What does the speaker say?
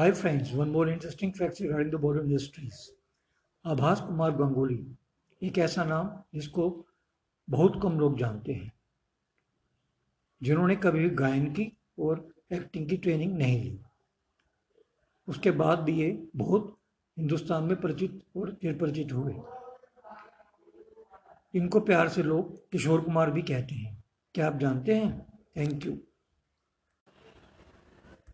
Hi friends, one more interesting fact regarding the Bollywood industries. Abhas Kumar Gangoli एक ऐसा नाम जिसको बहुत कम लोग जानते हैं जिन्होंने कभी भी गायन की और एक्टिंग की ट्रेनिंग नहीं ली। उसके बाद भी ये बहुत हिंदुस्तान में परिचित और चिरपरिचित हुए। इनको प्यार से लोग किशोर कुमार भी कहते हैं। क्या आप जानते हैं? Thank you